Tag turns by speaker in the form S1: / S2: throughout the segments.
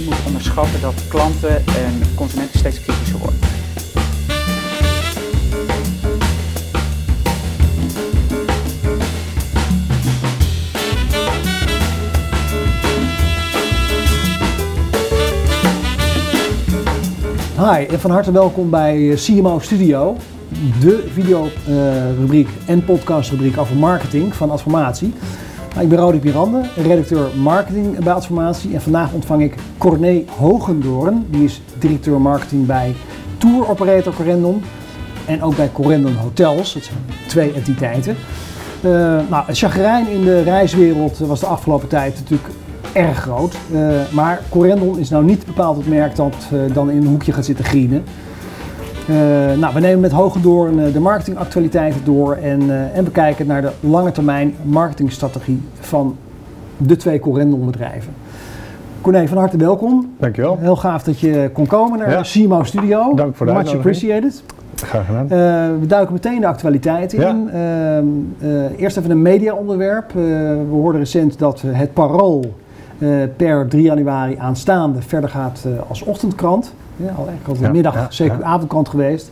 S1: niet moet onderschatten dat klanten en consumenten steeds kritischer worden.
S2: Hi en van harte welkom bij CMO Studio, de videorubriek en podcastrubriek over marketing van Adformatie. Nou, ik ben Rodi Pirande, redacteur marketing bij Adformatie en vandaag ontvang ik Corné Hogendoorn, die is directeur marketing bij Tour Operator Corendon en ook bij Corendon Hotels, dat zijn twee entiteiten. Uh, nou, het chagrijn in de reiswereld was de afgelopen tijd natuurlijk erg groot. Uh, maar Corendon is nou niet bepaald het merk dat uh, dan in een hoekje gaat zitten grienen. Uh, nou, we nemen met hoge doorn de marketingactualiteiten door en, en bekijken naar de lange termijn marketingstrategie van de twee Corendon bedrijven. Corné, van harte welkom.
S3: Dankjewel.
S2: Heel gaaf dat je kon komen naar ja. de CMO Studio.
S3: Dank voor de
S2: Much appreciated.
S3: Graag gedaan.
S2: we duiken meteen de actualiteiten ja. in. eerst even een mediaonderwerp. we hoorden recent dat het Parool per 3 januari aanstaande verder gaat als ochtendkrant. Ja, al al de middag, zeker avondkrant geweest.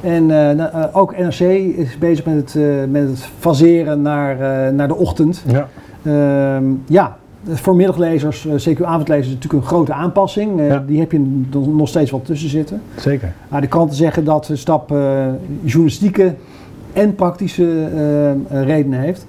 S2: En uh, ook NRC is bezig met het, met het faseren naar, naar de ochtend. Ja, ehm, ja voor middaglezers, CQ avondlezers, is natuurlijk een grote aanpassing. Die heb je nog steeds wel tussen zitten.
S3: Zeker.
S2: de kranten zeggen dat de stap journalistieke en praktische redenen heeft.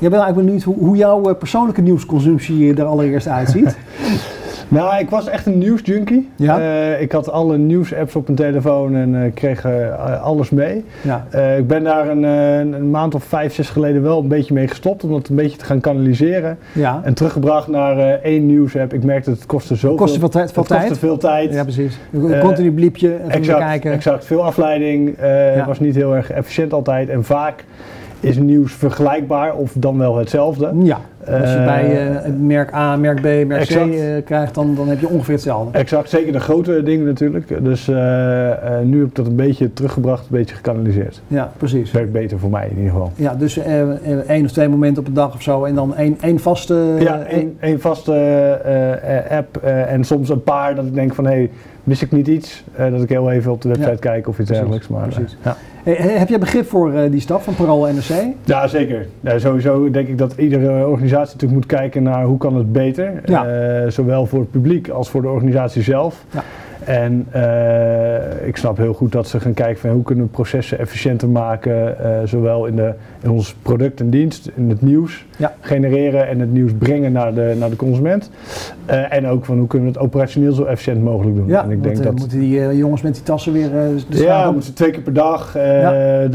S2: Jij bent eigenlijk benieuwd hoe, hoe jouw persoonlijke nieuwsconsumptie er allereerst uitziet.
S3: nou, ik was echt een nieuwsjunkie. Ja? Uh, ik had alle nieuwsapps op mijn telefoon en uh, kreeg uh, alles mee. Ja. ik ben daar een, een, maand of vijf, zes geleden wel een beetje mee gestopt. Om dat een beetje te gaan kanaliseren. Ja. En teruggebracht naar één nieuwsapp. Ik merkte dat het kostte zoveel
S2: kostte veel tijd. Veel
S3: het kostte veel tijd.
S2: Ja, precies. Continu bliepje, even
S3: exact,
S2: kijken.
S3: Exact, veel afleiding. Het was niet heel erg efficiënt altijd. En vaak is nieuws vergelijkbaar of dan wel hetzelfde.
S2: Ja, als je uh, bij uh, merk A, merk B, merk exact. C uh, krijgt, dan, dan heb je ongeveer hetzelfde.
S3: Exact, zeker de grote dingen natuurlijk. Dus nu heb ik dat een beetje teruggebracht, een beetje gekanaliseerd.
S2: Ja, precies.
S3: Werkt beter voor mij in ieder geval.
S2: Ja, dus één of twee momenten op een dag of zo en dan één, één vaste...
S3: Ja, één, één vaste app en soms een paar dat ik denk van hé, hey, mis ik niet iets? dat ik heel even op de website ja. kijk of iets dergelijks. Maar,
S2: precies. ja. Heb jij begrip voor uh, die stap van Parool NRC?
S3: Ja, zeker. Ja, sowieso denk ik dat iedere organisatie natuurlijk moet kijken naar hoe kan het beter. Zowel voor het publiek als voor de organisatie zelf. Ja. En uh, ik snap heel goed dat ze gaan kijken van hoe kunnen we processen efficiënter maken, uh, zowel in, de, in ons product en dienst, in het nieuws ja. genereren en het nieuws brengen naar de, naar de consument. Uh, en ook van hoe kunnen we het operationeel zo efficiënt mogelijk doen.
S2: Ja,
S3: en
S2: ik denk dat moeten die jongens met die tassen weer
S3: de Ja, moeten twee keer per dag. Ja. De,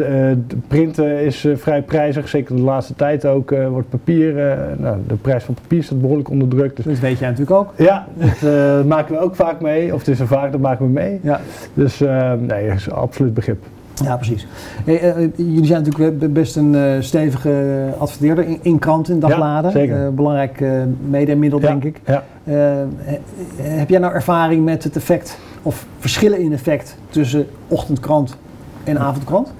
S3: de, printen is vrij prijzig, zeker de laatste tijd ook wordt papier, nou, de prijs van papier staat behoorlijk onder druk.
S2: Dus dat weet jij natuurlijk ook.
S3: Ja, dat maken we ook vaak mee, of het is een vaak, dat maken we mee. Ja. Dus uh, nee, is absoluut begrip.
S2: Ja, precies. Hey, uh, jullie zijn natuurlijk best een uh, stevige adverteerder in, in kranten, in dagbladen. Ja, zeker. belangrijk mediamiddel, ja. denk ik. Ja. heb jij nou ervaring met het effect of verschillen in effect tussen ochtendkrant en avondkrant?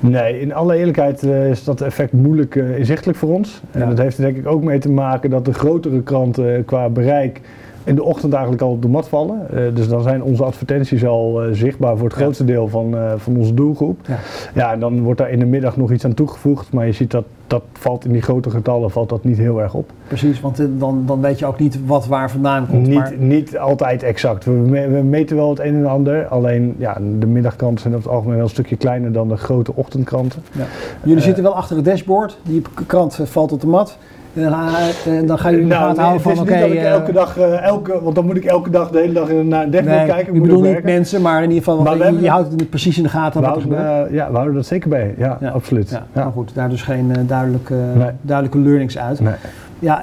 S3: Nee, in alle eerlijkheid is dat effect moeilijk inzichtelijk voor ons. En dat heeft er denk ik ook mee te maken dat de grotere kranten qua bereik in de ochtend eigenlijk al op de mat vallen. Uh, dus dan zijn onze advertenties al uh, zichtbaar voor het grootste deel van, uh, van onze doelgroep. Ja. ja, en dan wordt daar in de middag nog iets aan toegevoegd. Maar je ziet dat dat valt in die grote getallen valt dat niet heel erg op.
S2: Precies, want dan, dan weet je ook niet wat waar vandaan komt.
S3: Niet,
S2: maar...
S3: niet altijd exact. We, me, we, meten wel het een en ander. Alleen ja, de middagkranten zijn over het algemeen wel een stukje kleiner dan de grote ochtendkranten. Ja.
S2: Jullie zitten wel achter het dashboard. Die krant valt op de mat. En dan ga je in de
S3: nou,
S2: houden van, oké...
S3: Okay, elke dag, uh, elke, want dan moet ik elke dag de hele dag naar de nee, kijken.
S2: Ik bedoel niet mensen, maar in ieder geval, maar je, je houdt het precies in de gaten wat er
S3: gebeurt. Uh, ja, we houden dat zeker bij, ja, ja. absoluut. Ja,
S2: ja. Maar goed, daar dus geen duidelijke, nee. duidelijke learnings uit. Nee. Ja,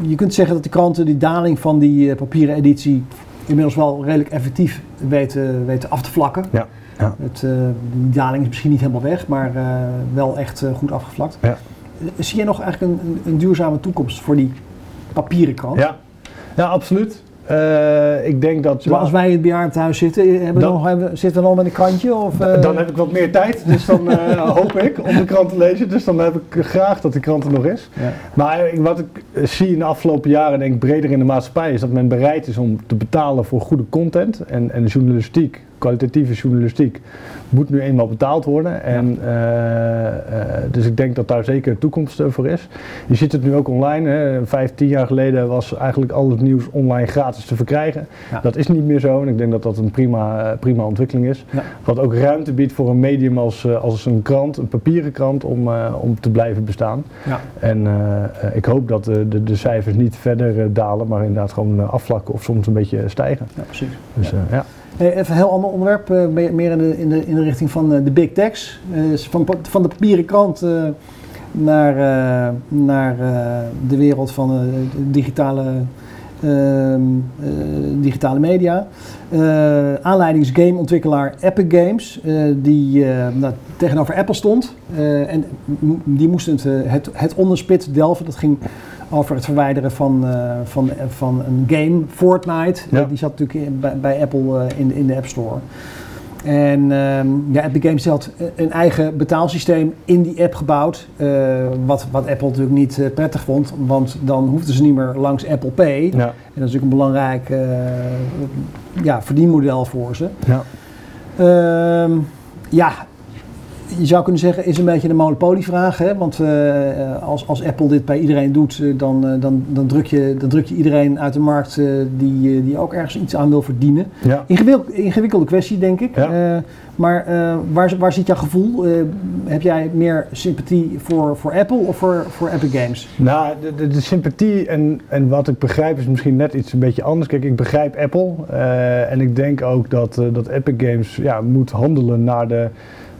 S2: je kunt zeggen dat de kranten die daling van die papieren editie inmiddels wel redelijk effectief weten, weten af te vlakken. Ja. Ja. Het, die daling is misschien niet helemaal weg, maar wel echt goed afgevlakt. Ja. Zie je nog eigenlijk een, een, duurzame toekomst voor die papieren krant?
S3: Ja, ja absoluut. Uh, ik denk dat...
S2: Maar als wij in het bejaardentehuis zitten, hebben dan, nog, hebben, zitten we nog met een krantje? Of,
S3: uh... Dan heb ik wat meer tijd, dus dan uh, hoop ik om de krant te lezen. Dus dan heb ik graag dat die krant er nog is. Ja. Maar wat ik zie in de afgelopen jaren, denk ik breder in de maatschappij, is dat men bereid is om te betalen voor goede content. En, en journalistiek kwalitatieve journalistiek moet nu eenmaal betaald worden. En, uh, uh, dus ik denk dat daar zeker toekomst voor is. Je ziet het nu ook online. Hè. Vijf, tien jaar geleden was eigenlijk al het nieuws online gratis te verkrijgen. Dat is niet meer zo en ik denk dat dat een prima, prima ontwikkeling is. Ja. Wat ook ruimte biedt voor een medium als, als een krant, een papieren krant, om, om te blijven bestaan. Ja. En ik hoop dat de, de, de, cijfers niet verder dalen, maar inderdaad gewoon afvlakken of soms een beetje stijgen.
S2: Ja, precies. Dus, ja. Even een heel ander onderwerp, uh, meer in de, in, de, in de richting van uh, de big techs. Uh, van, van de papieren krant naar, naar de wereld van digitale, ehm, digitale media. aanleiding is gameontwikkelaar Epic Games, die nou, tegenover Apple stond. en die moesten het, het, het onderspit delven. Dat ging over het verwijderen van, uh, van, van een game, Fortnite. Die zat natuurlijk bij, bij, Apple uh, in, in de App Store. En um, ja, Epic Games had een eigen betaalsysteem in die app gebouwd. Uh, wat, wat Apple natuurlijk niet prettig vond, want dan hoefden ze niet meer langs Apple Pay. Ja. En dat is natuurlijk een belangrijk ja, verdienmodel voor ze. Ja. Uh, ja, je zou kunnen zeggen, is een beetje een monopolievraag. Hè? Want uh, als, als Apple dit bij iedereen doet, uh, dan, uh, dan, dan, druk je, dan druk je iedereen uit de markt die, die ook ergens iets aan wil verdienen. Ja. Ingewikkelde, ingewikkelde kwestie, denk ik. Ja. maar waar, waar zit jouw gevoel? heb jij meer sympathie voor, voor Apple of voor, voor Epic Games?
S3: Nou, de, de, de, sympathie en, en wat ik begrijp is misschien net iets een beetje anders. Kijk, ik begrijp Apple. en ik denk ook dat, dat Epic Games ja, moet handelen naar de eh,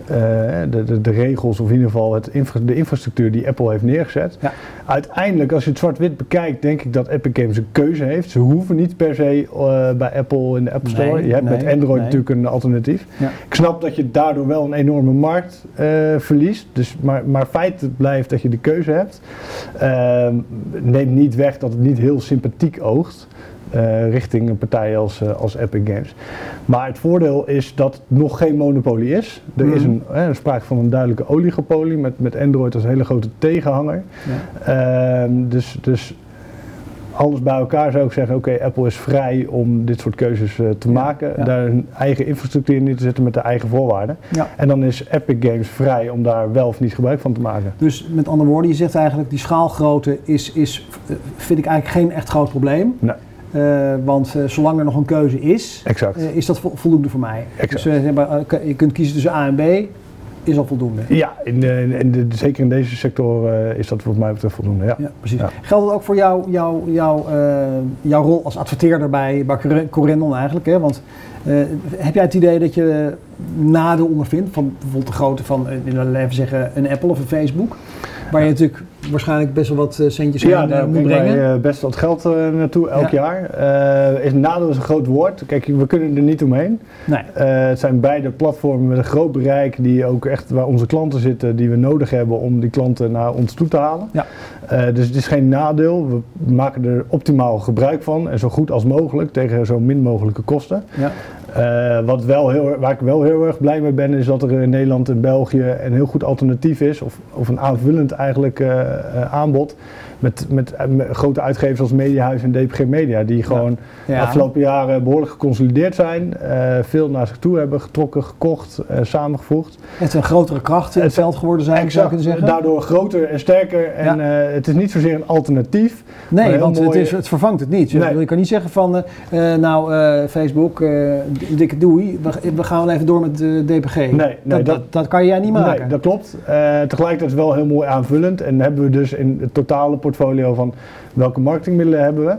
S3: de, de, de, regels, of in ieder geval het de infrastructuur die Apple heeft neergezet. Ja. Uiteindelijk, als je het zwart-wit bekijkt, denk ik dat Epic Games een keuze heeft. Ze hoeven niet per se uh, bij Apple in de App Store. je hebt met Android natuurlijk een alternatief. Ja. Ik snap dat je daardoor wel een enorme markt uh, verliest. Dus, maar, maar feit blijft dat je de keuze hebt. Uh, neemt niet weg dat het niet heel sympathiek oogt. Uh, richting een partij als, uh, als Epic Games. Maar het voordeel is dat het nog geen monopolie is. Er is mhm. een, hè, sprake van een duidelijke oligopolie met, met Android als hele grote tegenhanger. Ja. Uh, dus, dus alles bij elkaar zou ik zeggen, oké, Apple is vrij om dit soort keuzes uh, te maken. Daar een eigen infrastructuur neer te zetten met de eigen voorwaarden. Ja. En dan is Epic Games vrij om daar wel of niet gebruik van te maken.
S2: Dus met andere woorden, je zegt eigenlijk die schaalgrootte is, is vind ik eigenlijk geen echt groot probleem. Nee. Uh, want uh, zolang er nog een keuze is, uh, is dat voldoende voor mij. Exact. Dus je kunt kiezen tussen A en B, is al voldoende.
S3: Ja, in de, in de, zeker in deze sector is dat volgens mij betreft voldoende. Ja, ja
S2: precies. Ja. Geldt het ook voor jou, jou, jou, jouw rol als adverteerder bij, bij Corendon eigenlijk? Hè? Want heb jij het idee dat je nadeel ondervindt van bijvoorbeeld de grootte van, laten we zeggen, een Apple of een Facebook? Waar je natuurlijk waarschijnlijk best wel wat eh, centjes
S3: ja, aan uh, moet brengen. Ja, uh, best wat geld uh, naartoe elk jaar. is nadeel is een groot woord. Kijk, we kunnen er niet omheen. Nee. het zijn beide platformen met een groot bereik die ook echt waar onze klanten zitten, die we nodig hebben om die klanten naar ons toe te halen. Ja. Dus het is geen nadeel. We maken er optimaal gebruik van en zo goed als mogelijk tegen zo min mogelijke kosten. Ja. Uh, wat wel heel, waar ik wel heel erg blij mee ben, is dat er in Nederland en België een heel goed alternatief is, of, of een aanvullend eigenlijk uh, aanbod met, met, grote uitgevers als Mediahuis en DPG Media, die gewoon de afgelopen jaren behoorlijk geconsolideerd zijn, uh, veel naar zich toe hebben getrokken, gekocht, uh, samengevoegd.
S2: Het een grotere kracht in het, veld geworden zijn, exact, zou ik kunnen zeggen.
S3: Daardoor groter en sterker en het is niet zozeer een alternatief.
S2: Nee, want het, is, het vervangt het niet. Nee. Je kan niet zeggen van, nou Facebook, dikke doei, we, we, gaan wel even door met de DPG. Nee, nee dat, dat, dat, kan jij niet maken.
S3: Nee, dat klopt. tegelijkertijd wel heel mooi aanvullend en hebben we dus in het totale portfolio van welke marketingmiddelen hebben we.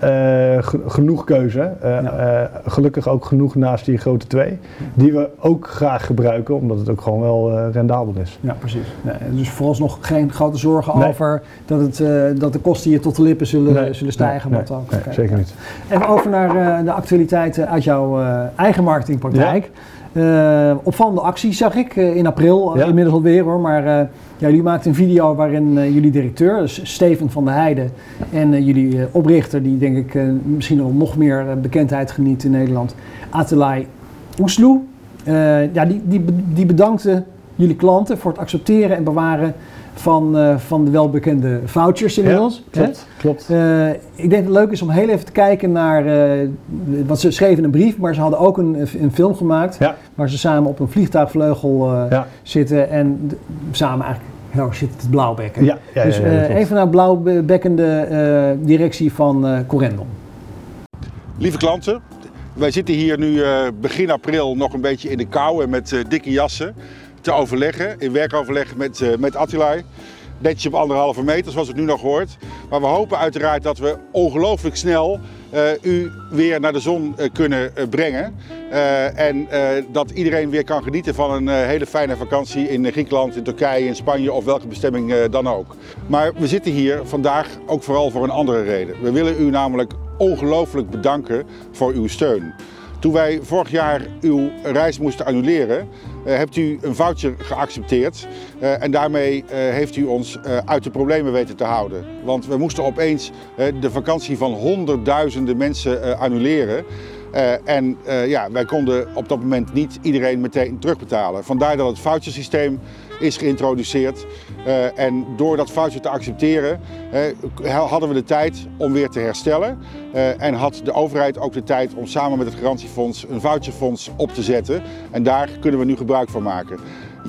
S3: Ja. Uh, genoeg keuze. Uh, uh, gelukkig ook genoeg naast die grote twee. Die we ook graag gebruiken, omdat het ook gewoon wel rendabel is.
S2: Ja, precies. Nee, dus vooralsnog geen grote zorgen over dat, het, dat de kosten hier tot de lippen zullen, zullen stijgen.
S3: Nee, zeker niet.
S2: Even over naar de actualiteiten uit jouw eigen marketingpraktijk. Opvallende actie zag ik in april, inmiddels alweer hoor. Maar ja, jullie maakten een video waarin jullie directeur, dus Steven van der Heijden, en jullie oprichter, die denk ik misschien wel nog meer bekendheid geniet in Nederland, Atelai Oesloe. ja, die, die, die bedankte jullie klanten voor het accepteren en bewaren van, uh, van de welbekende vouchers inmiddels.
S3: Ja, klopt. klopt.
S2: Uh, ik denk dat het leuk is om heel even te kijken naar. Uh, wat ze schreven een brief, maar ze hadden ook een, een film gemaakt. Ja. Waar ze samen op een vliegtuigvleugel ja. zitten en samen eigenlijk erg zitten te blauwbekken. Ja, ja, dus even naar blauwbekkende directie van Corendon.
S4: Lieve klanten, wij zitten hier nu begin april nog een beetje in de kou en met dikke jassen te overleggen, in werkoverleg met, uh, met Attilai. Netjes op anderhalve meter, zoals het nu nog hoort. Maar we hopen uiteraard dat we ongelooflijk snel uh, u weer naar de zon uh, kunnen brengen. en dat iedereen weer kan genieten van een hele fijne vakantie in Griekenland, in Turkije, in Spanje of welke bestemming dan ook. Maar we zitten hier vandaag ook vooral voor een andere reden. We willen u namelijk ongelooflijk bedanken voor uw steun. Toen wij vorig jaar uw reis moesten annuleren, uh, hebt u een voucher geaccepteerd. Uh, en daarmee uh, heeft u ons uit de problemen weten te houden. Want we moesten opeens de vakantie van honderdduizenden mensen annuleren. en ja, wij konden op dat moment niet iedereen meteen terugbetalen. Vandaar dat het vouchersysteem is geïntroduceerd. Uh, en door dat foutje te accepteren uh, hadden we de tijd om weer te herstellen. Uh, en had de overheid ook de tijd om samen met het garantiefonds een voucherfonds op te zetten. En daar kunnen we nu gebruik van maken.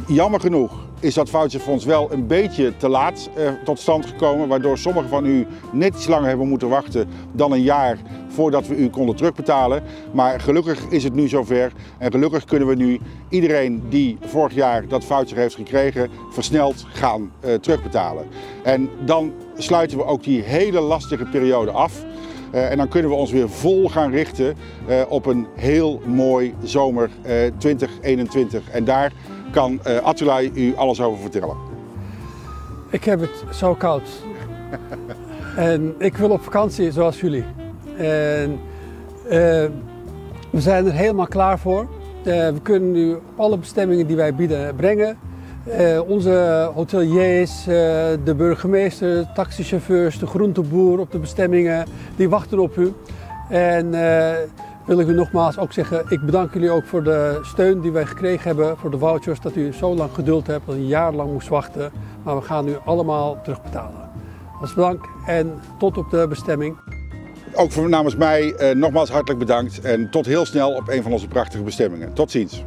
S4: Jammer genoeg is dat voucherfonds wel een beetje te laat eh, tot stand gekomen. Waardoor sommigen van u net iets langer hebben moeten wachten dan een jaar voordat we u konden terugbetalen. Maar gelukkig is het nu zover en gelukkig kunnen we nu iedereen die vorig jaar dat voucher heeft gekregen versneld gaan uh, terugbetalen. En dan sluiten we ook die hele lastige periode af. Uh, en dan kunnen we ons weer vol gaan richten op een heel mooi zomer 2021. En daar kan uh, Atulai u alles over vertellen.
S5: Ik heb het zo koud. en ik wil op vakantie zoals jullie. En uh, we zijn er helemaal klaar voor. Uh, we kunnen nu alle bestemmingen die wij bieden brengen. Onze hoteliers, de burgemeester, taxichauffeurs, de groenteboer op de bestemmingen, die wachten op u. En wil ik u nogmaals ook zeggen, ik bedank jullie ook voor de steun die wij gekregen hebben voor de vouchers. Dat u zo lang geduld hebt, dat u een jaar lang moest wachten. Maar we gaan u allemaal terugbetalen. Als bedankt en tot op de bestemming.
S4: Ook namens mij eh, nogmaals hartelijk bedankt en tot heel snel op een van onze prachtige bestemmingen. Tot ziens.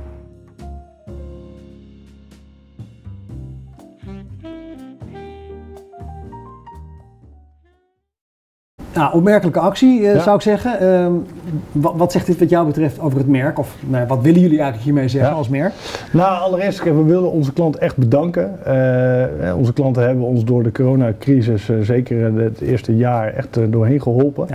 S2: Nou, opmerkelijke actie uh, zou ik zeggen. Uh, wat, wat, zegt dit wat jou betreft over het merk? Of nou, wat willen jullie eigenlijk hiermee zeggen als merk?
S3: Nou, allereerst, we willen onze klant echt bedanken. Uh, onze klanten hebben ons door de coronacrisis, uh, zeker het eerste jaar, echt doorheen geholpen.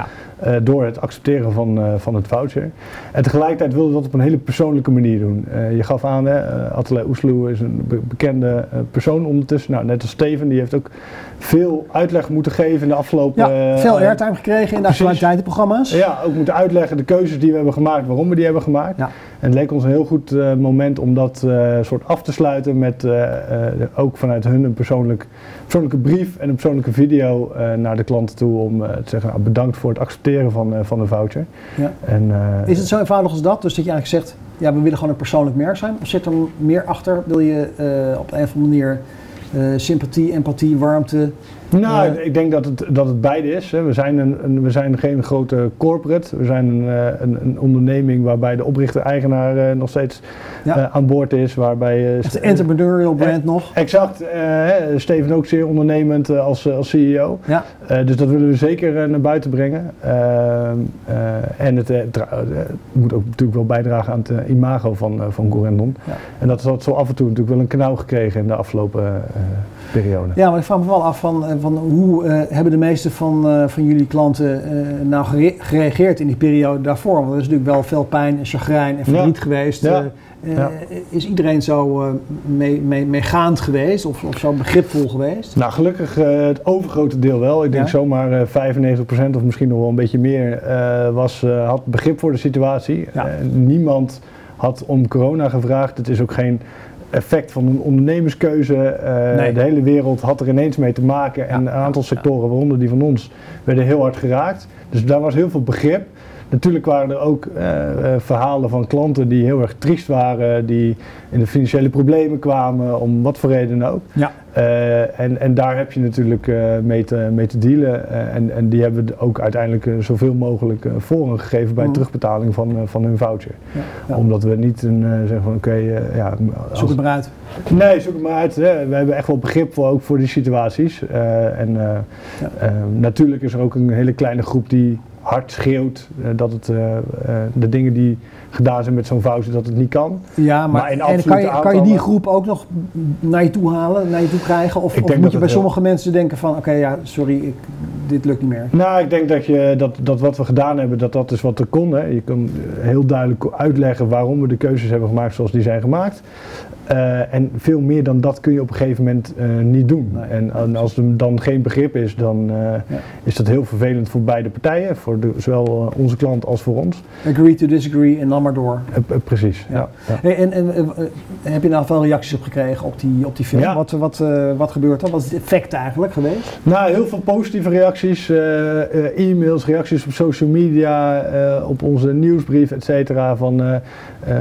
S3: Door het accepteren van, van het voucher. En tegelijkertijd willen we dat op een hele persoonlijke manier doen. je gaf aan, hè, Atelier Oesloe is een bekende persoon ondertussen. Nou, net als Steven, die heeft ook veel uitleg moeten geven in de afgelopen...
S2: Ja, veel airtime gekregen in de actualiteitenprogramma's.
S3: Ja, ook moeten uitleggen de keuzes die we hebben gemaakt, waarom we die hebben gemaakt. Ja. En het leek ons een heel goed uh, moment om dat uh, soort af te sluiten met uh, ook vanuit hun een persoonlijk, persoonlijke brief en een persoonlijke video naar de klanten toe om te zeggen nou, bedankt voor het accepteren van, van de voucher. Ja.
S2: En, Is het zo eenvoudig als dat? Dus dat je eigenlijk zegt, ja, we willen gewoon een persoonlijk merk zijn? Of zit er meer achter? Wil je op een of andere manier sympathie, empathie, warmte
S3: nou, ik denk dat het, dat het beide is. Hè. We, zijn een, we zijn geen grote corporate. We zijn een, eh, een, een onderneming waarbij de oprichter-eigenaar uh, nog steeds ja. uh, aan boord is. Waarbij,
S2: het entrepreneurial brand nog.
S3: Exact. Steven ook zeer ondernemend als, als CEO. Ja. dus dat willen we zeker naar buiten brengen. Ehm, en het moet ook natuurlijk wel bijdragen aan het imago van, van Gorendon. Ja. En dat is zo af en toe natuurlijk wel een kanaal gekregen in de afgelopen periode.
S2: Ja, maar ik vraag me wel af van van hoe uh, hebben de meeste van, uh, van jullie klanten uh, nou gereageerd in die periode daarvoor? Want er is natuurlijk wel veel pijn en chagrijn en verdriet ja. geweest. Ja. Ja. Is iedereen zo mee, mee, meegaand geweest of, of zo begripvol geweest?
S3: Nou, gelukkig het overgrote deel wel. Ik denk zomaar 95% of misschien nog wel een beetje meer was, had begrip voor de situatie. niemand had om corona gevraagd. Het is ook geen effect van een ondernemerskeuze. Eh,
S2: Nee.
S3: De hele wereld had er ineens mee te maken. En
S2: Ja.
S3: een aantal sectoren, waaronder die van ons, werden heel hard geraakt. Dus daar was heel veel begrip. Natuurlijk waren er ook eh, eh, verhalen van klanten die heel erg triest waren, die in de financiële problemen kwamen, om wat voor reden ook.
S2: Ja.
S3: Eh, en, en daar heb je natuurlijk mee, te, mee te dealen. En, en die hebben ook uiteindelijk zoveel mogelijk voorrang gegeven bij
S2: Mhm.
S3: terugbetaling van, van hun voucher.
S2: Ja, ja.
S3: Omdat we niet een, zeggen van oké, ja, als-
S2: Zoek het maar uit.
S3: Nee, zoek het maar uit. Hè. We hebben echt wel begrip voor, ook voor die situaties. En
S2: Ja.
S3: natuurlijk is er ook een hele kleine groep die hard schreeuwt eh, dat het eh, eh, de dingen die gedaan zijn met zo'n voucher, dat het niet kan.
S2: Ja, maar,
S3: Maar in
S2: en kan, je, kan je die groep ook nog naar je toe halen, naar je toe krijgen? Of, moet je bij
S3: heel-
S2: sommige mensen denken van, oké, ja, sorry, ik, dit lukt niet meer.
S3: Nou, ik denk dat, je, dat, dat wat we gedaan hebben, dat dat is wat er kon. Hè. Je kan heel duidelijk uitleggen waarom we de keuzes hebben gemaakt zoals die zijn gemaakt. Eh, en veel meer dan dat kun je op een gegeven moment eh, niet doen.
S2: Nee.
S3: En, en als er dan geen begrip is, dan eh,
S2: Ja.
S3: is dat heel vervelend voor beide partijen. Voor de, zowel onze klant als voor ons.
S2: Agree to disagree en dan maar door.
S3: Precies.
S2: Ja. Hey, en en heb je nou veel reacties op gekregen op die, op die film?
S3: Ja.
S2: Wat, wat, wat gebeurt er? Wat is het effect eigenlijk geweest?
S3: Nou, heel veel positieve reacties, e-mails, reacties op social media, op onze nieuwsbrief, et cetera. Van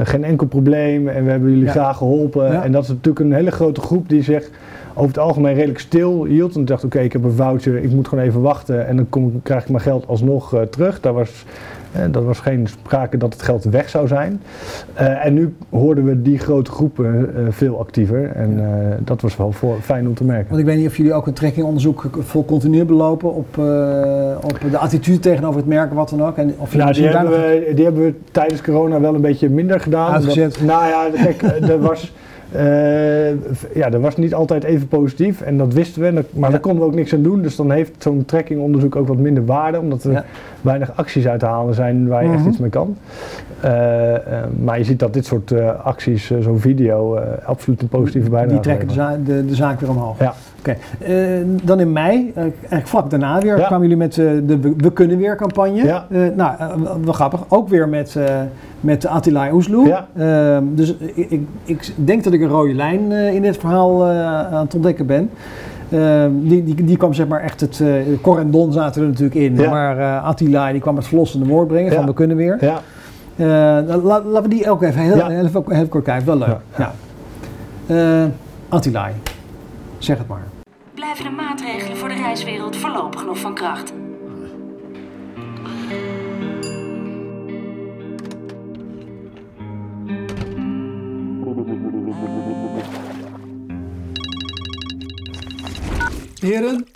S3: geen enkel probleem en we hebben jullie graag geholpen.
S2: Ja.
S3: En dat is natuurlijk een hele grote groep die zich over het algemeen redelijk stil hield. En dacht, oké, ik heb een voucher, ik moet gewoon even wachten en dan kom, krijg ik mijn geld alsnog eh, terug. Daar was, eh, dat was geen sprake dat het geld weg zou zijn. Eh, en nu hoorden we die grote groepen eh, veel actiever. En dat was wel voor, fijn om te merken.
S2: Want ik weet niet of jullie ook een trekkingonderzoek vol continu belopen op, eh, op de attitude tegenover het merk, wat dan ook. En of
S3: Nou, die hebben,
S2: nog-
S3: we, die hebben we tijdens corona wel een beetje minder gedaan.
S2: Uitgezet.
S3: Dat- nou ja, kijk, er was, ja, er was niet altijd even positief en dat wisten we. Dat- maar
S2: Ja.
S3: daar konden we ook niks aan doen. Dus dan heeft zo'n trekkingonderzoek ook wat minder waarde. Omdat er
S2: Ja.
S3: weinig acties uit te halen zijn waar je echt
S2: Mhm.
S3: iets mee kan. Eh, eh, maar je ziet dat dit soort eh, acties, eh, zo'n video, eh, absoluut een positieve bijdrage
S2: Die trekken de, za- de, de zaak weer omhoog.
S3: Ja.
S2: Oké. Eh, dan in mei, eh, eigenlijk vlak daarna weer,
S3: Ja.
S2: kwamen jullie met eh, de We, Kunnen Weer campagne.
S3: Ja.
S2: Nou, wel grappig. Ook weer met, met Attila Oesloe.
S3: Ja.
S2: Ehm, dus ik, ik, ik denk dat ik een rode lijn in dit verhaal aan het ontdekken ben. Ehm, die, die, die kwam zeg maar echt het... eh Cor en Don zaten er natuurlijk in.
S3: Ja.
S2: Maar Attila die kwam het verlossende woord brengen van We Kunnen Weer.
S3: Ja.
S2: La- laten we die ook even heel, heel, even, heel kort kijken. Wel leuk.
S3: Ja.
S2: Attila, zeg het maar.
S6: Blijven de maatregelen voor de reiswereld voorlopig nog van kracht.
S5: Heren,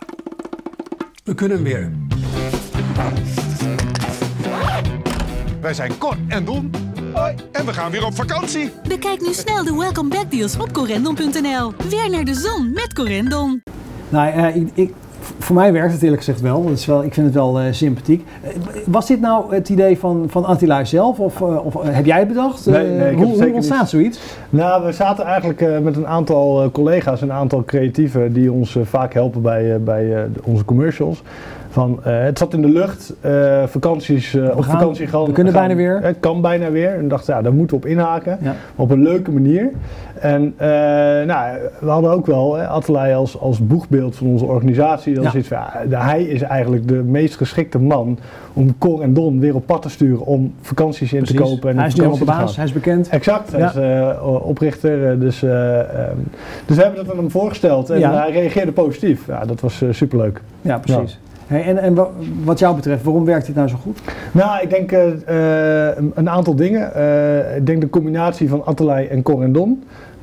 S5: we kunnen weer.
S7: Wij zijn Cor en Don. Hoi. En we gaan weer op vakantie.
S8: Bekijk nu snel de Welcome Back deals op corendon.nl. Weer naar de zon met Corendon.
S2: Nou, eh, ik, ik, voor mij werkt het eerlijk gezegd wel. Dat is wel ik vind het wel eh, sympathiek. Eh, was dit nou het idee van, van Attila zelf? Of, of heb jij het bedacht?
S3: Nee, nee, ik
S2: hoe, ontstaat
S3: niet.
S2: zoiets?
S3: Nou, we zaten eigenlijk met een aantal collega's, een aantal creatieven die ons vaak helpen bij, bij onze commercials. Van, eh, het zat in de lucht, eh, vakanties, eh, op
S2: gaan-
S3: vakantie gaan.
S2: we kunnen
S3: gaan-
S2: bijna weer.
S3: Het kan bijna weer. En dachten, ja, daar moeten we op inhaken.
S2: Ja.
S3: Op een leuke manier. En nou, we hadden ook wel hè, als, als boegbeeld van onze organisatie.
S2: Ja.
S3: iets van, ja, de- hij is eigenlijk de meest geschikte man om Cor en Don weer op pad te sturen om vakanties in te kopen. En
S2: hij is nu op de baas, hij is bekend.
S3: Exact, hij is oprichter. Dus, eh, ehm, dus we hebben dat aan hem voorgesteld en hij reageerde positief. Ja, dat was superleuk.
S2: Ja, precies. En en wa- wat jou betreft, waarom werkt dit nou zo goed?
S3: Nou, ik denk eh, eh, een- aantal dingen. Eh, ik denk de combinatie van Attelij en Cor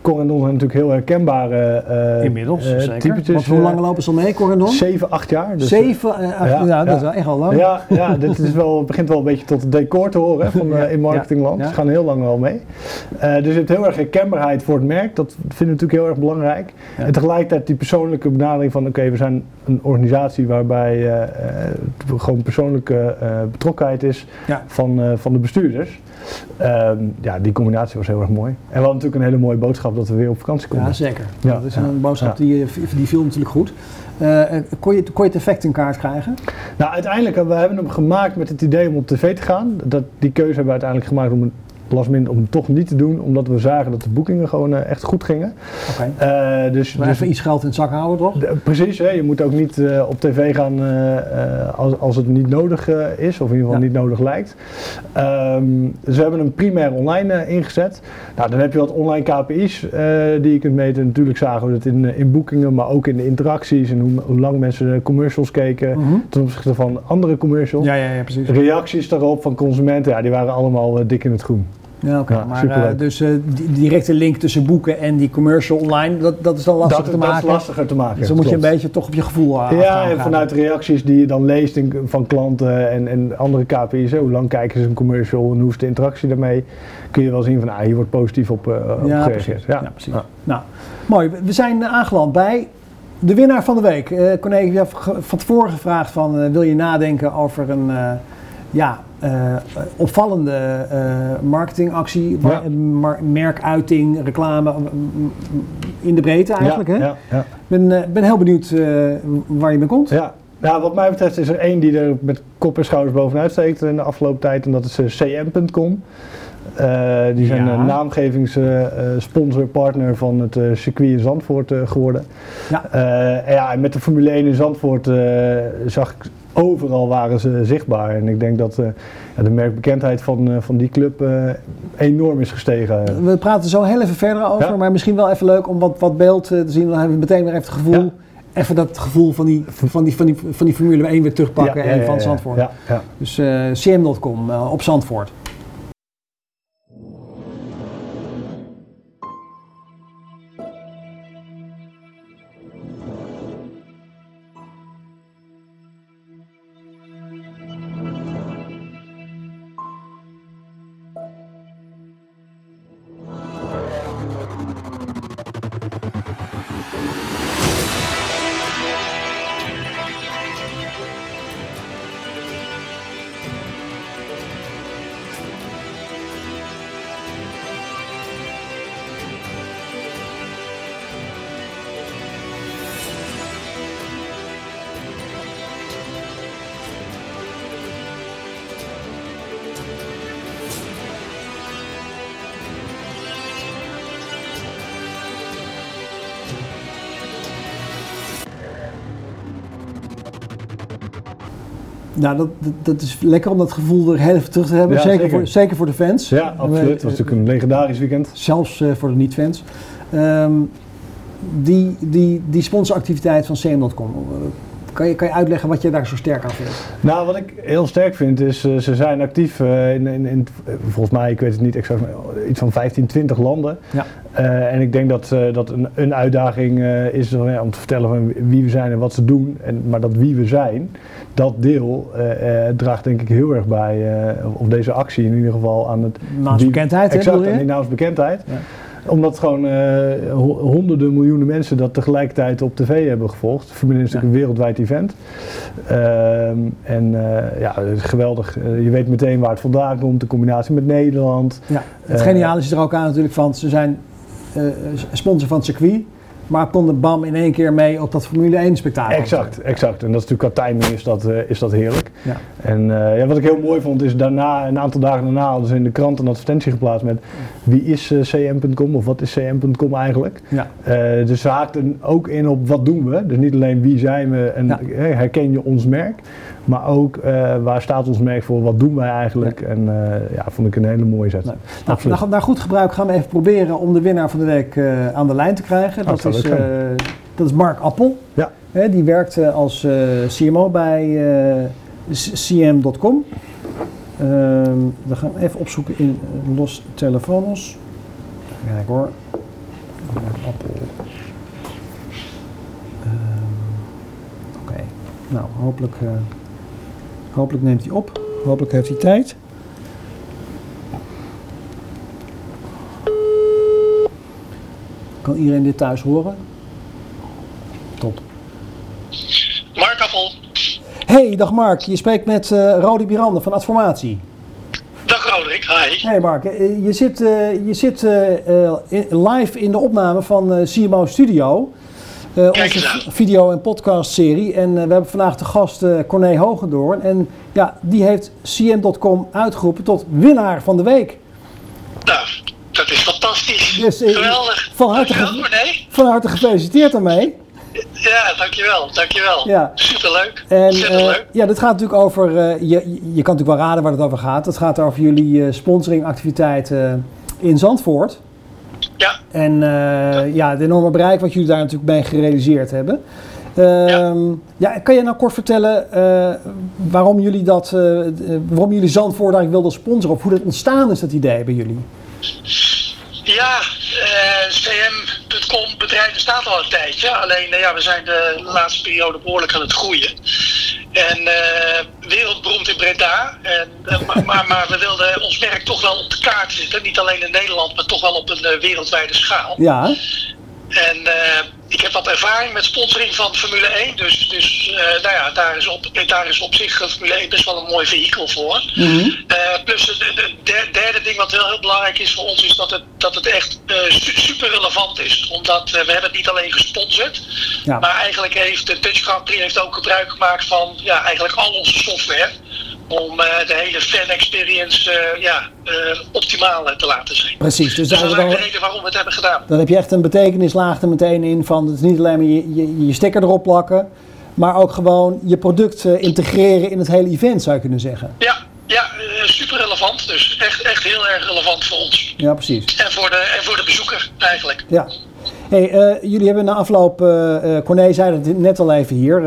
S3: en Don. Cor en Don zijn natuurlijk heel herkenbare eh
S2: Inmiddels,
S3: eh,
S2: zeker.
S3: typetjes.
S2: Want hoe
S3: eh,
S2: lang lopen ze al mee, Cor en Don?
S3: 7, 8 jaar. Dus,
S2: Zeven, acht-
S3: ja,
S2: ja, dat is wel echt al lang.
S3: Ja, ja dit is wel, begint wel een beetje tot het decor te horen hè, van, eh, in marketingland.
S2: Ja, ja.
S3: Ze gaan heel lang wel mee. Eh, dus je hebt heel erg herkenbaarheid voor het merk. Dat vinden we natuurlijk heel erg belangrijk.
S2: Ja.
S3: En tegelijkertijd die persoonlijke benadering van... oké, we zijn een organisatie waarbij het gewoon persoonlijke eh, betrokkenheid is
S2: Ja.
S3: van, eh, van de bestuurders. Ehm, ja, die combinatie was heel erg mooi. En we hadden natuurlijk een hele mooie boodschap dat we weer op vakantie konden.
S2: Ja, zeker.
S3: Ja,
S2: dat is een boodschap die, eh, die viel natuurlijk goed. Eh, kon, je, kon je het effect in kaart krijgen?
S3: Nou, uiteindelijk hebben we hebben hem gemaakt met het idee om op tv te gaan. Dat, die keuze hebben we uiteindelijk gemaakt om een last minute om het toch niet te doen, omdat we zagen dat de boekingen gewoon eh, echt goed gingen.
S2: Oké.
S3: Eh, dus,
S2: Maar
S3: dus
S2: even iets geld in het zak houden, toch?
S3: de- precies, hè, je moet ook niet eh, op tv gaan als, als het niet nodig is, of in ieder geval
S2: Ja.
S3: niet nodig lijkt. Ehm, dus we hebben een primair online ingezet. Nou, dan heb je wat online KPI's die je kunt meten. Natuurlijk zagen we dat in, in boekingen, maar ook in de interacties en hoe, hoe lang mensen commercials keken
S2: Mhm.
S3: ten opzichte van andere commercials.
S2: Ja, ja, ja, precies.
S3: Reacties daarop van consumenten, ja, die waren allemaal dik in het groen.
S2: Ja, oké.
S3: Ja,
S2: maar eh, dus eh, die directe link tussen boeken en die commercial online, dat, dat is dan lastig
S3: dat,
S2: te
S3: dat
S2: maken.
S3: is lastiger te maken.
S2: Dus dan moet je een beetje toch op je gevoel uh,
S3: Ja, en vanuit de reacties die je dan leest in- van klanten en, en andere KPI's, hoe lang kijken ze een commercial en hoe is de interactie daarmee, kun je wel zien van ah, hier wordt positief op, eh, op
S2: Ja,
S3: gereageerd.
S2: precies.
S3: Ja.
S2: Ja, precies.
S3: Ja.
S2: Nou, mooi. We- zijn eh, aangeland bij de winnaar van de week. Eh Corné, heb ge- van tevoren gevraagd van, eh, wil je nadenken over een eh, ja, eh, opvallende eh, marketingactie,
S3: Ja.
S2: mar- merkuiting, reclame, mm, mm, in de breedte eigenlijk.
S3: Ja,
S2: hè?
S3: ja, ja.
S2: Ik ben, eh, ben heel benieuwd waar je mee komt.
S3: Ja. Nou, wat mij betreft is er één die er met kop en schouders bovenuit steekt in de afgelopen tijd en dat is cm.com. Die zijn
S2: Ja.
S3: een naamgevingssponsor, partner van het circuit in Zandvoort geworden.
S2: Ja.
S3: En ja, en met de Formule 1 in Zandvoort zag ik overal waren ze zichtbaar. En ik denk dat eh, de merkbekendheid van, eh, van die club eh, enorm is gestegen.
S2: We praten zo heel even verder over,
S3: Ja.
S2: maar misschien wel even leuk om wat, wat beeld te zien. Dan hebben we meteen weer even het gevoel,
S3: Ja.
S2: even dat gevoel van die, van die, van die, van die Formule 1 weer terugpakken
S3: Ja,
S2: en van Zandvoort.
S3: Ja, ja.
S2: Dus cm.com op Zandvoort. Nou, dat, dat, dat is lekker om dat gevoel er heel even terug te hebben.
S3: Ja,
S2: zeker,
S3: zeker.
S2: Voor, zeker voor de fans.
S3: Ja, absoluut. Het was natuurlijk een legendarisch weekend.
S2: Zelfs eh, voor de niet-fans. Ehm, die, die, die sponsoractiviteit van cm.com. Kan je, kan je uitleggen wat je daar zo sterk aan vindt?
S3: Nou, wat ik heel sterk vind is, eh, ze zijn actief eh, in, in, in, volgens mij, ik weet het niet exact, iets van 15, 20 landen.
S2: Ja.
S3: Eh, en ik denk dat dat een, een uitdaging is om te vertellen van wie we zijn en wat ze doen. En, maar dat wie we zijn, dat deel draagt denk ik heel erg bij, of deze actie in ieder geval, aan het...
S2: Naamsbekendheid, hè,
S3: Exact, aan die naamsbekendheid.
S2: Ja.
S3: Omdat gewoon eh, ho- honderden miljoenen mensen dat tegelijkertijd op tv hebben gevolgd. Formule 1 is natuurlijk een wereldwijd event. Ehm, en eh, ja, het is geweldig. Eh, je weet meteen waar het vandaan komt, de combinatie met Nederland.
S2: Ja, het geniale is er ook aan natuurlijk van, ze zijn sponsor van het circuit, maar konden BAM in één keer mee op dat Formule 1 spektakel.
S3: Exact, exact. En dat is natuurlijk qua timing is dat, eh, is dat heerlijk.
S2: Ja.
S3: En eh, ja, wat ik heel mooi vond is daarna, een aantal dagen daarna, hadden ze in de krant een advertentie geplaatst met wie is eh, cm.com of wat is cm.com eigenlijk.
S2: Ja.
S3: Dus ze haakten ook in op wat doen we. Dus niet alleen wie zijn we en
S2: Ja.
S3: herken je ons merk. Maar ook eh, waar staat ons merk voor, wat doen wij eigenlijk. En eh, ja, vond ik een hele mooie zet.
S2: Nee. Nou, naar, naar goed gebruik gaan we even proberen om de winnaar van de week eh, aan de lijn te krijgen. Dat,
S3: zou
S2: is, dat is Mark Appel.
S3: Ja.
S2: Hè, die werkt als CMO bij cm.com. Ehm, we gaan even opzoeken in Los Telefonos. Even kijken hoor. Mark Appel. Ehm, Oké. Nou, hopelijk, hopelijk neemt hij op. Hopelijk heeft hij tijd. Kan iedereen dit thuis horen? Top.
S9: Mark Appel.
S2: Hey, dag Mark. Je spreekt met eh Rodi Birande van Adformatie.
S9: Dag Roderick, hi.
S2: Hey Mark, eh, je zit, eh, je zit live in de opname van CMO Studio.
S9: Kijk
S2: onze video- en podcast-serie. En eh, we hebben vandaag de gast eh Corné Hogendoorn. En ja, die heeft CM.com uitgeroepen tot winnaar van de week.
S9: Nou, dat is fantastisch.
S2: Dus,
S9: Geweldig.
S2: van harte
S9: Dankjewel.
S2: Van harte gefeliciteerd daarmee.
S9: Ja, dankjewel. Dankjewel.
S2: Ja.
S9: Superleuk.
S2: En
S9: Ontzettend
S2: eh,
S9: leuk.
S2: ja, dit gaat natuurlijk over, je, je kan natuurlijk wel raden waar het over gaat. Het gaat over jullie sponsoringactiviteiten in Zandvoort.
S9: Ja.
S2: En eh, ja, het enorme bereik wat jullie daar natuurlijk mee gerealiseerd hebben. Ehm, ja. kan je nou kort vertellen eh, waarom jullie dat, eh, waarom jullie Zandvoort eigenlijk wilden sponsoren? Of hoe dat ontstaan is, dat idee bij jullie?
S9: Ja, cm.com bedrijf bestaat al een tijdje. Alleen ja, we zijn de laatste periode behoorlijk aan het groeien. En eh, wereldberoemd in Breda. En, eh, maar, maar, maar we wilden ons merk toch wel op de kaart zetten. Niet alleen in Nederland, maar toch wel op een eh, wereldwijde schaal.
S2: Ja,
S9: En eh, ik heb wat ervaring met sponsoring van Formule 1. Dus, dus eh, nou ja, daar, is op, daar is op zich eh, Formule 1 best wel een mooi vehikel voor.
S2: Mhm.
S9: Eh, plus het der- derde ding wat wel heel belangrijk is voor ons is dat het, dat het echt su- super relevant is. Omdat we hebben het niet alleen gesponsord.
S2: Ja.
S9: Maar eigenlijk heeft de Dutch Grand Prix heeft ook gebruik gemaakt van ja, eigenlijk al onze software. Om eh, de hele fan experience eh, ja, eh, optimaal te laten zijn.
S2: precies. Dus
S9: Dus dat is eigenlijk de reden waarom we het hebben gedaan.
S2: Dan heb je echt een betekenislaag er meteen in van het is niet alleen maar je, je, je sticker erop plakken, maar ook gewoon je product integreren in het hele event zou je kunnen zeggen.
S9: Ja, ja super relevant. Dus echt, echt heel erg relevant voor ons.
S2: Ja, precies.
S9: En voor de, en voor de bezoeker eigenlijk.
S2: Ja. Hey, eh, jullie hebben na afloop, eh eh Corné zei het net al even hier,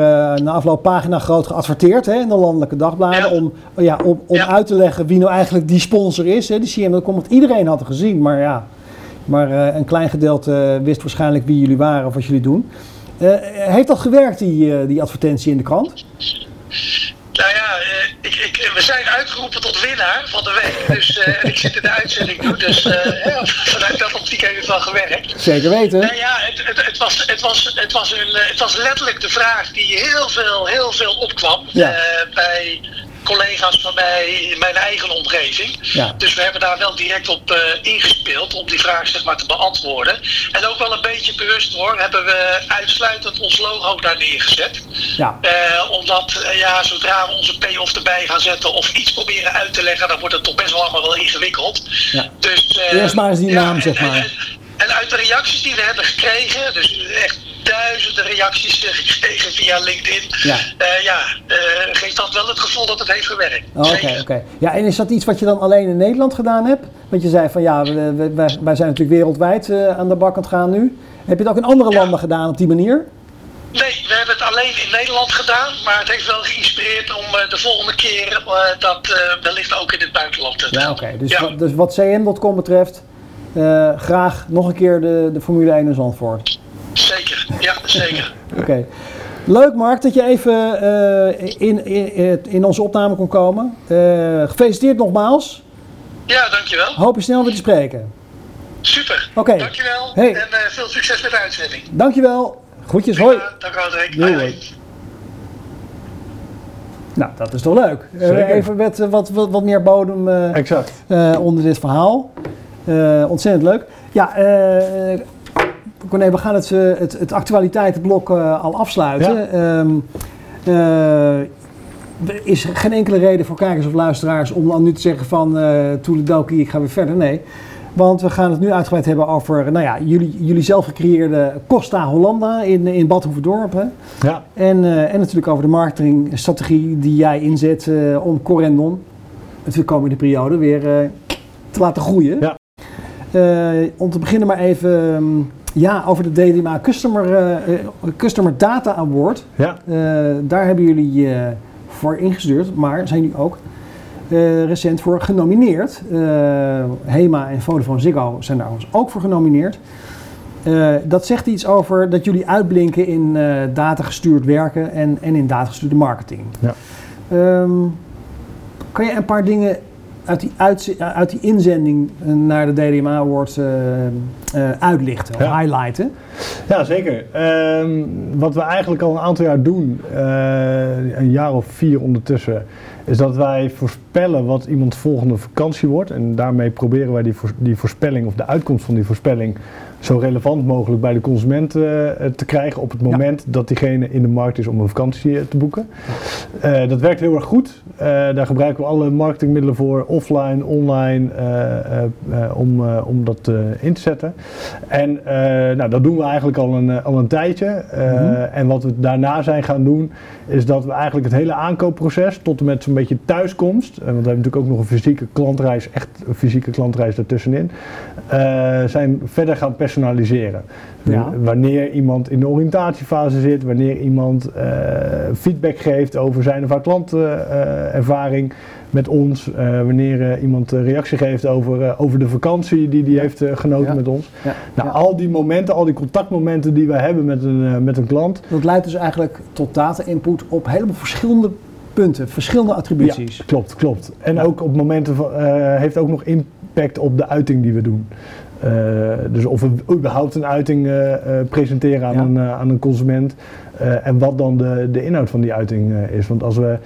S2: na afloop pagina groot geadverteerd hè, in de landelijke dagbladen
S9: Ja.
S2: om, ja, om, om
S9: Ja.
S2: uit te leggen wie nou eigenlijk die sponsor is. Hè, die CM, dat komt, want iedereen had het gezien, maar ja, maar een klein gedeelte wist waarschijnlijk wie jullie waren of wat jullie doen. Heeft dat gewerkt, die, die advertentie in de krant?
S9: Nou ja, eh, ik, ik, we zijn uitgeroepen tot winnaar van de week. Dus eh, en ik zit in de uitzending nu. Dus eh, ja, vanuit dat optiek heeft het wel gewerkt.
S2: Zeker weten.
S9: Nou ja, het, het, het, was, het, was, het, was een, eh, het was letterlijk de vraag die heel veel, heel veel opkwam
S2: Ja.
S9: bij collega's van mij in mijn eigen omgeving.
S2: Ja.
S9: Dus we hebben daar wel direct op eh, ingespeeld om die vraag zeg maar, te beantwoorden. En ook wel een beetje bewust hoor, hebben we uitsluitend ons logo daar neergezet.
S2: Ja.
S9: Eh, omdat eh, ja, zodra we onze payoff erbij gaan zetten of iets proberen uit te leggen, dan wordt het toch best wel allemaal wel ingewikkeld.
S2: Ja.
S9: Dus,
S2: Eerst maar eens die naam, zeg
S9: en-
S2: maar.
S9: En, en uit de reacties die we hebben gekregen, dus echt duizenden reacties eh, gekregen via LinkedIn,
S2: Ja.
S9: eh, ja, eh, geeft dat wel het gevoel dat het heeft gewerkt.
S2: Oh, Oké, oké. Ja, en is dat iets wat je dan alleen in Nederland gedaan hebt? Want je zei van ja, we- we- wij, wij zijn natuurlijk wereldwijd aan de bak aan het gaan nu. Heb je het ook in andere
S9: Ja.
S2: landen gedaan op die manier?
S9: Nee, we hebben het alleen in Nederland gedaan, maar het heeft wel geïnspireerd om de volgende keer dat wellicht ook in het buitenland te
S2: Ja,
S9: doen.
S2: oké. Dus,
S9: Ja.
S2: wat- dus wat CM.com betreft, graag nog een keer de, de Formule 1 in Zandvoort.
S9: Zeker, ja, zeker.
S2: Oké. Leuk Mark dat je even eh, in, in, in onze opname kon komen. Eh, gefeliciteerd nogmaals.
S9: Ja, dankjewel.
S2: Hoop je snel weer te spreken.
S9: Super.
S2: Oké.
S9: Dankjewel.
S2: Hey.
S9: En eh, veel succes met de uitzending.
S2: Dankjewel. Groetjes, hoi.
S9: Dank Roderick. Hoi,
S2: hoi. Nou, dat is toch leuk. Eh,
S3: Zeker.
S2: even met wat, wat, wat meer bodem eh,
S3: Exact.
S2: eh, onder dit verhaal. Eh, ontzettend leuk. Ja, eh Corné, we gaan het, eh, het, het actualiteitenblok eh, al afsluiten. Ehm, eh, er is geen enkele reden voor kijkers of luisteraars om dan nu te zeggen van eh toeledoki, ik ga weer verder. Nee, want we gaan het nu uitgebreid hebben over nou ja, jullie, jullie zelf gecreëerde Costa Hollanda in, in Bad Hoeverdorp. Hè?
S3: Ja.
S2: En, en natuurlijk over de marketingstrategie die jij inzet eh, om Corendon het de komende periode weer te laten groeien.
S3: Ja.
S2: Om te beginnen maar even ehm, ja, over de DDMA Customer, eh, eh, Customer Data Award.
S3: Ja.
S2: Eh, daar hebben jullie voor ingestuurd, maar zijn jullie ook recent voor genomineerd. HEMA en Vodafone Ziggo zijn daar overigens ook voor genomineerd. Dat zegt iets over dat jullie uitblinken in datagestuurd werken en, en in datagestuurde marketing.
S3: Ja.
S2: Ehm, kan je een paar dingen uit die, uitze- uit die inzending eh, naar de DDMA Awards eh, eh, uitlichten,
S3: Ja.
S2: highlighten?
S3: Ja, zeker. Ehm, wat we eigenlijk al een aantal jaar doen, eh, een jaar of vier ondertussen, is dat wij voorspellen wat iemands volgende vakantie wordt. En daarmee proberen wij die, voor- die voorspelling of de uitkomst van die voorspelling zo relevant mogelijk bij de consument uh, te krijgen op het moment ja. dat diegene in de markt is om een vakantie te boeken. Uh, dat werkt heel erg goed. Uh, daar gebruiken we alle marketingmiddelen voor, offline, online, om, om dat in te zetten. En nou, dat doen we eigenlijk al een, al een tijdje. Mm-hmm. En wat we daarna zijn gaan doen, is dat we eigenlijk het hele aankoopproces tot en met zo'n beetje thuiskomst, want we hebben natuurlijk ook nog een fysieke klantreis, echt een fysieke klantreis ertussenin, zijn verder gaan personaliseren. Ja. Wanneer iemand in de oriëntatiefase zit, wanneer iemand uh, feedback geeft over zijn of haar klantervaring uh, met ons, uh, wanneer iemand reactie geeft over, over de vakantie die hij heeft genoten ja. met ons. Ja. Nou, al die momenten, al die contactmomenten die we hebben met een, met een klant.
S2: Dat leidt dus eigenlijk tot data-input op helemaal verschillende punten, verschillende attributies.
S3: Klopt, klopt. En ook op momenten van, heeft ook nog impact op de uiting die we doen. Uh, dus of we überhaupt een uiting uh, uh, presenteren aan, ja. een, aan een consument en wat dan de, de inhoud van die uiting is. Want als we,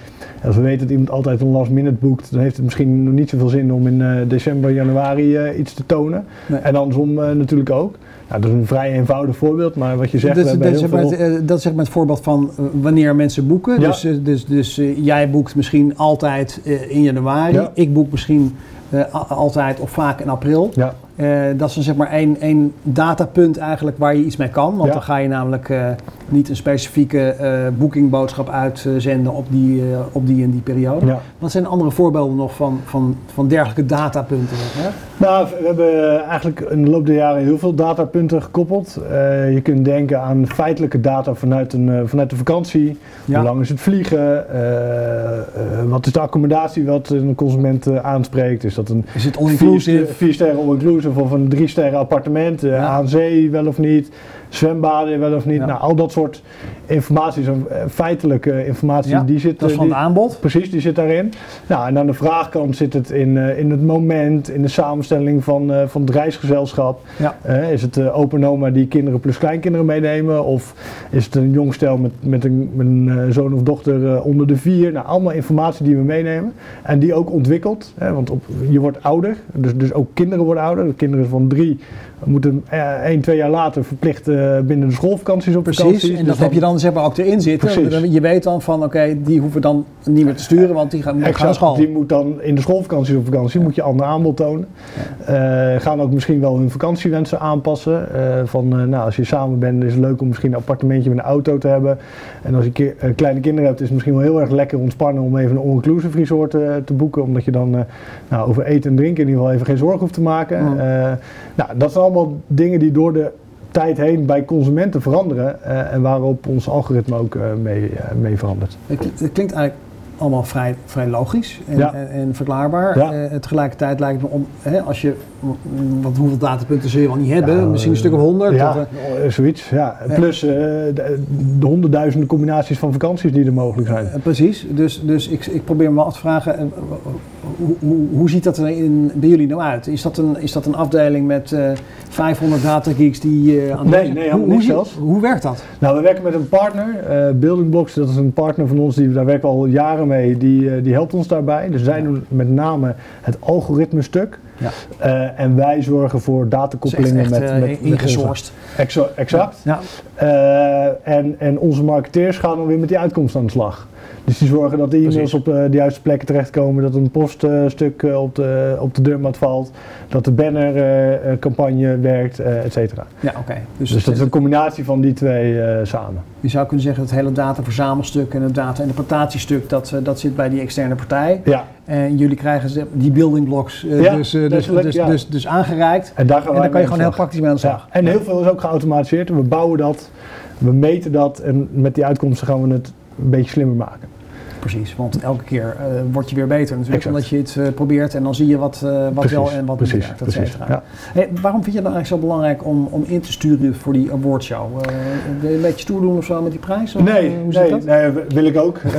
S3: als we weten dat iemand altijd een last minute boekt, dan heeft het misschien nog niet zoveel zin om in december, januari iets te tonen. Nee. En andersom natuurlijk ook. Nou, dat is een vrij eenvoudig voorbeeld, maar wat je zegt...
S2: Dat,
S3: dat,
S2: veel... is zeg maar het voorbeeld van wanneer mensen boeken. Ja. Dus, dus, dus jij boekt misschien altijd in januari. Ja. Ik boek misschien altijd of vaak in april.
S3: Ja.
S2: Uh, dat is een, zeg maar één, één datapunt eigenlijk waar je iets mee kan. Want
S3: Ja.
S2: dan ga je namelijk uh, niet een specifieke uh, boekingboodschap uitzenden op die, op die en die periode.
S3: Ja.
S2: Wat zijn andere voorbeelden nog van, van, van dergelijke datapunten? Hè?
S3: Nou, we hebben eigenlijk in de loop der jaren heel veel datapunten gekoppeld. Je kunt denken aan feitelijke data vanuit, een, vanuit de vakantie.
S2: Ja.
S3: Hoe lang is het vliegen? Wat is de accommodatie wat een consument aanspreekt? Is dat een
S2: is het
S3: vier sterren all-inclusive of een drie sterren appartement?
S2: Ja.
S3: Aan zee wel of niet? Zwembaden wel of niet?
S2: Ja.
S3: Nou, al dat soort informatie, zo'n feitelijke informatie,
S2: Ja,
S3: die zit
S2: dat is van
S3: die-
S2: het aanbod.
S3: Precies, die zit daarin. Nou, en aan de vraagkant zit het in, eh, in het moment, in de samenstelling van, eh, van het reisgezelschap.
S2: Ja.
S3: Eh, is het uh, open oma die kinderen plus kleinkinderen meenemen? Of is het een jong stel met, met een, met een eh, zoon of dochter eh, onder de vier? Nou, allemaal informatie die we meenemen. En die ook ontwikkelt. Hè, want op, je wordt ouder, dus, dus ook kinderen worden ouder. De kinderen van drie moeten eh, één, twee jaar later verplicht eh, binnen de schoolvakanties op
S2: Precies,
S3: vakanties.
S2: en
S3: Dus
S2: dat heb je dan zeg maar ook erin zitten.
S3: Precies.
S2: Je weet dan van oké, die hoeven dan niet meer te sturen, want die gaan, naar school.
S3: die moet dan in de schoolvakanties op vakantie, moet je ander aanbod tonen. Eh, gaan ook misschien wel hun vakantiewensen aanpassen. Van, nou, als je samen bent, is het leuk om misschien een appartementje met een auto te hebben. En als je ki- kleine kinderen hebt, is het misschien wel heel erg lekker ontspannen om even een all-inclusive resort te boeken. Omdat je dan nou, over eten en drinken in ieder geval even geen zorgen hoeft te maken. Nou, dat zijn allemaal dingen die door de tijd heen bij consumenten veranderen. eh, en waarop ons algoritme ook eh, mee, eh, mee verandert.
S2: Het, kli- het klinkt eigenlijk allemaal vrij, vrij logisch en,
S3: Ja.
S2: en, en verklaarbaar.
S3: Ja.
S2: Tegelijkertijd lijkt het me om, hè, als je, want hoeveel datapunten zul je wel niet hebben,
S3: Ja,
S2: misschien een stuk of honderd.
S3: Ja,
S2: of,
S3: zoiets. Ja. Plus de, de honderdduizenden combinaties van vakanties die er mogelijk zijn.
S2: precies, dus, dus ik, ik probeer me af te vragen, hoe, hoe, hoe ziet dat er in, bij jullie nou uit? Is dat een, is dat een afdeling met eh 500 datageeks die eh, aan de
S3: Nee,
S2: hoe,
S3: nee, helemaal
S2: hoe,
S3: niet
S2: zie-
S3: zelfs.
S2: hoe werkt dat?
S3: Nou, we werken met een partner, eh Building Blocks, dat is een partner van ons, die, daar werken we al jaren mee, die, eh, die helpt ons daarbij. Dus zij doen met name het algoritme stuk.
S2: Ja.
S3: Eh, en wij zorgen voor datakoppelingen
S2: echt,
S3: met,
S2: eh,
S3: met, met
S2: ingesourced.
S3: Exact.
S2: Ja.
S3: Eh, en, en onze marketeers gaan dan weer met die uitkomst aan de slag. Dus die zorgen dat de e-mails op eh, de juiste plekken terechtkomen, dat een poststuk eh, op, de, op de deurmat valt, dat de bannercampagne werkt, eh et cetera.
S2: Ja, oké. Dus,
S3: Dus dat is een combinatie van die twee samen.
S2: je zou kunnen zeggen dat het hele dataverzamelstuk en het data-interpretatiestuk, dat, dat zit bij die externe partij.
S3: Ja,
S2: En jullie krijgen die building blocks
S3: Ja,
S2: dus, dus, dus,
S3: ja.
S2: dus, dus aangereikt.
S3: en daar
S2: En dan kan je gewoon heel praktisch mee aan de slag.
S3: Ja, en heel veel is ook geautomatiseerd. We bouwen dat, we meten dat en met die uitkomsten gaan we het een beetje slimmer maken.
S2: Precies, want elke keer eh word je weer beter natuurlijk,
S3: Exact.
S2: omdat je het eh, probeert en dan zie je wat, eh, wat
S3: Precies,
S2: wel en wat niet
S3: precies,
S2: werkt, et cetera.
S3: Ja.
S2: Hey, waarom vind je het dan eigenlijk zo belangrijk om, om in te sturen voor die awardshow? Wil je een beetje stoer doen of zo met die prijs? Of,
S3: Nee,
S2: hoe
S3: nee,
S2: dat?
S3: nee, wil ik ook.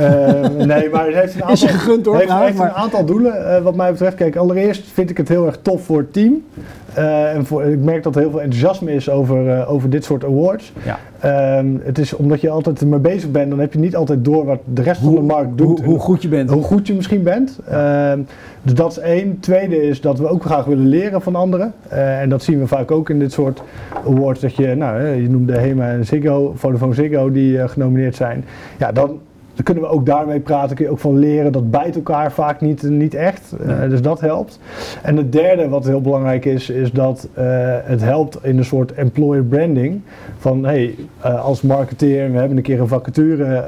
S3: Nee, maar het heeft een aantal,
S2: Is je gegund hoor,
S3: heeft
S2: maar-
S3: een aantal doelen wat mij betreft. Kijk, allereerst vind ik het heel erg tof voor het team. Eh, en voor, ik merk dat er heel veel enthousiasme is over, eh, over dit soort awards.
S2: Ja.
S3: Ehm, het is omdat je altijd ermee bezig bent, dan heb je niet altijd door wat de rest van de markt doet.
S2: Hoe, hoe goed je bent.
S3: Hoe goed je misschien bent. Ehm, dus dat is één. Tweede is dat we ook graag willen leren van anderen. Eh, en dat zien we vaak ook in dit soort awards. Dat je, nou, je noemde Hema en Ziggo, Vodafone Ziggo die genomineerd zijn. Ja, dan, dan kunnen we ook daarmee praten. Kun je ook van leren. Dat bijt elkaar vaak niet, niet echt. Eh, dus dat helpt. En het derde wat heel belangrijk is, is dat eh, het helpt in een soort employer branding. Van hey, eh, als marketeer, we hebben een keer een vacature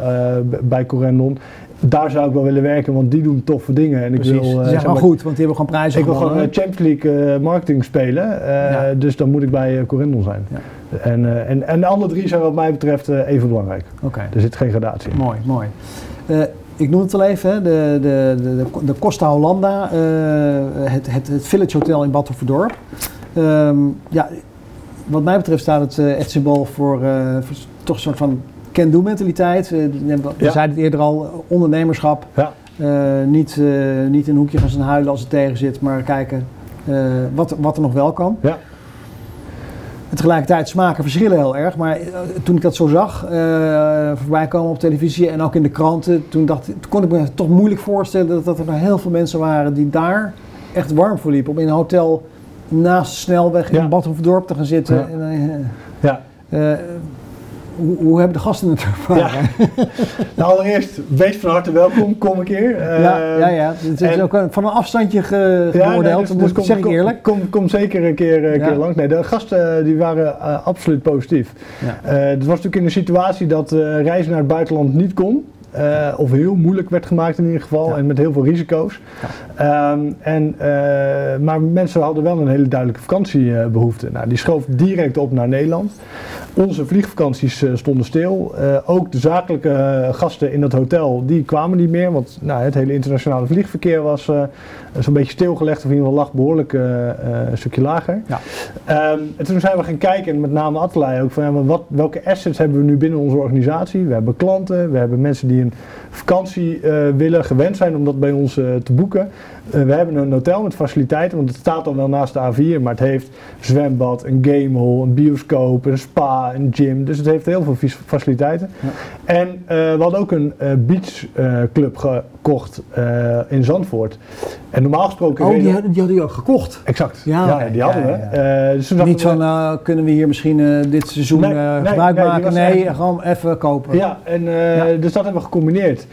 S3: bij Corendon. Daar zou ik wel willen werken, want die doen toffe dingen. En ik wil,
S2: zijn
S3: zeg
S2: wel
S3: maar,
S2: goed, want die hebben gewoon prijzen
S3: ik wil gewoon Champions League marketing spelen.
S2: Ja.
S3: Dus dan moet ik bij Corendon zijn.
S2: Ja.
S3: En, eh, en, en de andere drie zijn wat mij betreft eh, even belangrijk.
S2: Oké.
S3: Er zit geen gradatie in.
S2: Mooi, mooi. Eh, ik noem het al even, de, de, de, de, Costa Hollanda, het, het, het Village Hotel in Bad Hoeverdorp. Ehm, ja, wat mij betreft staat het echt symbool voor, voor toch een soort van can-do mentaliteit. We
S3: Ja.
S2: zeiden het eerder al, ondernemerschap.
S3: Ja.
S2: Niet, niet in een hoekje gaan staan huilen als het tegen zit, maar kijken wat, wat er nog wel kan.
S3: Ja.
S2: En tegelijkertijd smaken verschillen heel erg. Maar eh, toen ik dat zo zag, eh, voorbij komen op televisie en ook in de kranten, toen, dacht, toen kon ik me toch moeilijk voorstellen dat, dat er nog heel veel mensen waren die daar echt warm voor liepen. Om in een hotel naast de snelweg in
S3: Ja.
S2: Bad Hoefdorp te gaan zitten.
S3: Ja.
S2: En, eh,
S3: Ja.
S2: Hoe, hoe hebben de gasten het ervaren?
S3: Nou, allereerst, wees van harte welkom, kom een keer.
S2: Ja, ja, ja. Het is
S3: en-
S2: ook een- van een afstandje ge,
S3: Ja,
S2: geoordeeld,
S3: nee, dus-
S2: dat
S3: dus kom-
S2: zeg ik eerlijk.
S3: Kom, kom zeker een keer, eh,
S2: Ja.
S3: keer langs. Nee, de gasten eh, die waren eh, absoluut positief.
S2: Ja.
S3: Het was natuurlijk in een situatie dat reizen naar het buitenland niet kon. Eh, of heel moeilijk werd gemaakt in ieder geval.
S2: Ja.
S3: En met heel veel risico's. Ehm, en, eh, maar mensen hadden wel een hele duidelijke vakantiebehoefte. nou, die schoof direct op naar Nederland. Onze vliegvakanties eh, stonden stil. Ook de zakelijke gasten in dat hotel, die kwamen niet meer. Want nou, het hele internationale vliegverkeer was zo'n beetje stilgelegd. Of in ieder geval lag behoorlijk eh, eh, een stukje lager.
S2: Ja.
S3: Ehm, en toen zijn we gaan kijken, en met name Attelij ook, van ja, maar wat, welke assets hebben we nu binnen onze organisatie? We hebben klanten, we hebben mensen die vakantie eh, willen, gewend zijn om dat bij ons eh, te boeken. Eh, we hebben een hotel met faciliteiten, want het staat dan wel naast de A4, maar het heeft zwembad, een gamehall, een bioscoop, een spa, een gym. Dus het heeft heel veel faciliteiten.
S2: Ja.
S3: En eh, we hadden ook een eh, beachclub gekocht in Zandvoort. En normaal gesproken...
S2: Oh, die, hadden- die hadden ook gekocht?
S3: Exact.
S2: Ja,
S3: die hadden
S2: Ja,
S3: we. dus
S2: Niet van, kunnen we hier misschien dit seizoen
S3: Nee, nee,
S2: gebruik
S3: nee,
S2: maken? Nee,
S3: echt-
S2: gewoon even kopen.
S3: Ja, en,
S2: Ja.
S3: dus dat hebben we gecombineerd.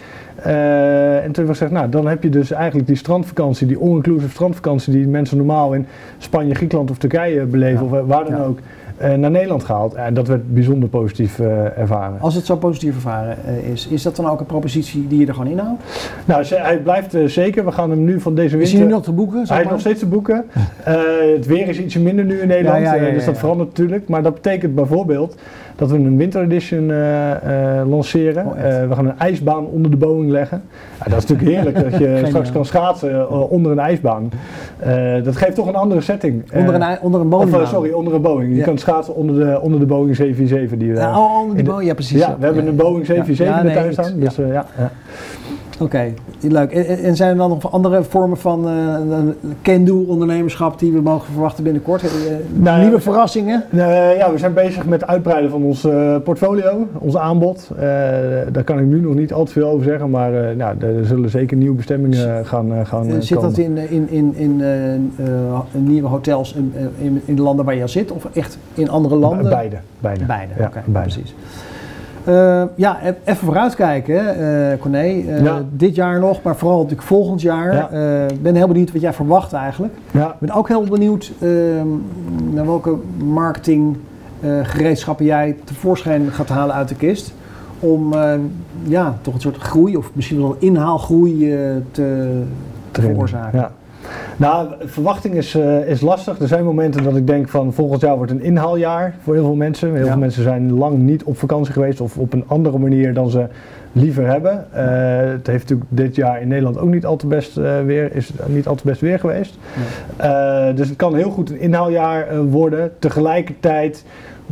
S3: Eh, en toen we gezegd, nou dan heb je dus eigenlijk die strandvakantie, die all-inclusive strandvakantie die mensen normaal in Spanje, Griekenland of Turkije beleven,
S2: Ja.
S3: of waar dan
S2: Ja.
S3: ook, naar Nederland gehaald. En dat werd bijzonder positief eh, ervaren.
S2: Als het zo positief ervaren eh, is, is dat dan ook een propositie die je er gewoon inhoudt?
S3: Nou, hij blijft eh, zeker. We gaan hem nu van deze
S2: Is
S3: winter...
S2: hij nu nog te boeken?
S3: Hij is nog steeds te boeken. Eh, het weer is ietsje minder nu in Nederland,
S2: Ja, ja, ja,
S3: eh, dus dat verandert natuurlijk. Maar dat betekent bijvoorbeeld dat we een winter edition eh, eh, lanceren.
S2: Oh?
S3: Eh, we gaan een ijsbaan onder de Boeing leggen. Ja, dat is natuurlijk heerlijk dat je straks kan schaatsen eh, onder een ijsbaan. Eh, dat geeft toch een andere setting.
S2: Onder een,
S3: Eh,
S2: onder een
S3: of,
S2: bowlingbaan?
S3: eh, sorry, onder een Boeing. Je kan schaatsen onder de, onder de Boeing 747 die we
S2: Ja, oh, onder
S3: de-
S2: Boeing, ja precies.
S3: ja, we hebben een Boeing 747
S2: Ja,
S3: in de
S2: nee,
S3: tuin staan. Dus, eh, ja,
S2: Oké, leuk. En, zijn er dan nog andere vormen van can-do ondernemerschap die we mogen verwachten binnenkort? Eh,
S3: Nou,
S2: nieuwe
S3: we-
S2: verrassingen?
S3: Eh, ja, we zijn bezig met het uitbreiden van ons eh, portfolio, ons aanbod. Daar kan ik nu nog niet al te veel over zeggen, maar nou, er zullen zeker nieuwe bestemmingen gaan, gaan
S2: zit
S3: komen.
S2: dat in, in, in, in nieuwe hotels in, in, in de landen waar je al zit? Of echt in andere landen?
S3: Be- Beide. Beide.
S2: Beide,
S3: Ja, beide.
S2: precies. Eh, ja, e- even vooruitkijken, eh Corné. Eh,
S3: Ja.
S2: Dit jaar nog, maar vooral natuurlijk volgend jaar.
S3: Ja.
S2: Ik ben heel benieuwd wat jij verwacht eigenlijk.
S3: Ja,
S2: Ik ben ook heel benieuwd eh, naar welke marketing eh, gereedschappen jij tevoorschijn gaat halen uit de kist. Om eh, ja, toch een soort groei of misschien wel inhaalgroei te, veroorzaken.
S3: Nou, verwachting is, eh, is lastig. Er zijn momenten dat ik denk van volgend jaar wordt een inhaaljaar voor heel veel mensen. Heel
S2: Ja.
S3: veel mensen zijn lang niet op vakantie geweest of op een andere manier dan ze liever hebben. Eh, het heeft natuurlijk dit jaar in Nederland ook niet al te best eh, weer, is niet al te best weer geweest. Dus het kan heel goed een inhaaljaar worden. Tegelijkertijd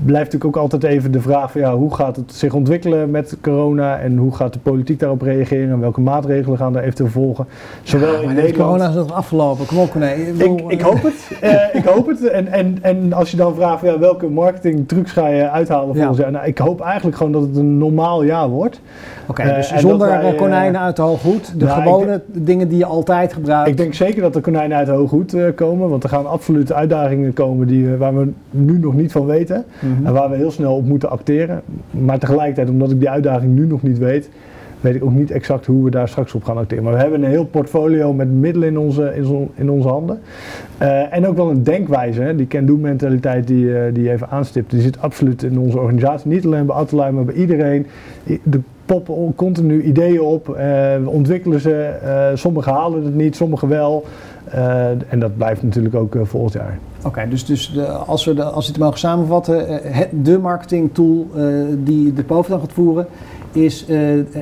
S3: blijft natuurlijk ook altijd even de vraag van ja, hoe gaat het zich ontwikkelen met corona en hoe gaat de politiek daarop reageren en welke maatregelen gaan daar eventueel volgen. Zowel
S2: Ja,
S3: in Nederland.
S2: corona is nog afgelopen. Kom op, nee.
S3: Ik, ik hoop het. Eh, ik hoop het. En, en, en als je dan vraagt ja, welke marketingtrucs ga je uithalen
S2: Ja.
S3: volgens jaar? Nou, ik hoop eigenlijk gewoon dat het een normaal jaar wordt.
S2: Oké,
S3: Eh,
S2: dus zonder
S3: wij,
S2: eh, konijnen uit de hooghoed. De
S3: nou,
S2: gewone dingen die je altijd gebruikt.
S3: Ik denk zeker dat er konijnen uit de hooghoed eh, komen, want er gaan absoluut uitdagingen komen die, waar we nu nog niet van weten.
S2: Mhm.
S3: En waar we heel snel op moeten acteren. Maar tegelijkertijd, omdat ik die uitdaging nu nog niet weet, weet ik ook niet exact hoe we daar straks op gaan acteren. Maar we hebben een heel portfolio met middelen in onze, in onze handen. En ook wel een denkwijze, hè? die can-do mentaliteit die, die je even aanstipt, die zit absoluut in onze organisatie. Niet alleen bij Atelier, maar bij iedereen. De poppen on- continu ideeën op, eh, we ontwikkelen ze, eh, sommigen halen het niet, sommigen wel. Eh, en dat blijft natuurlijk ook volgend jaar.
S2: Oké, dus, dus de, als, we de, als we het mogen samenvatten, het, de marketing tool eh, die de bovenaan gaat voeren, is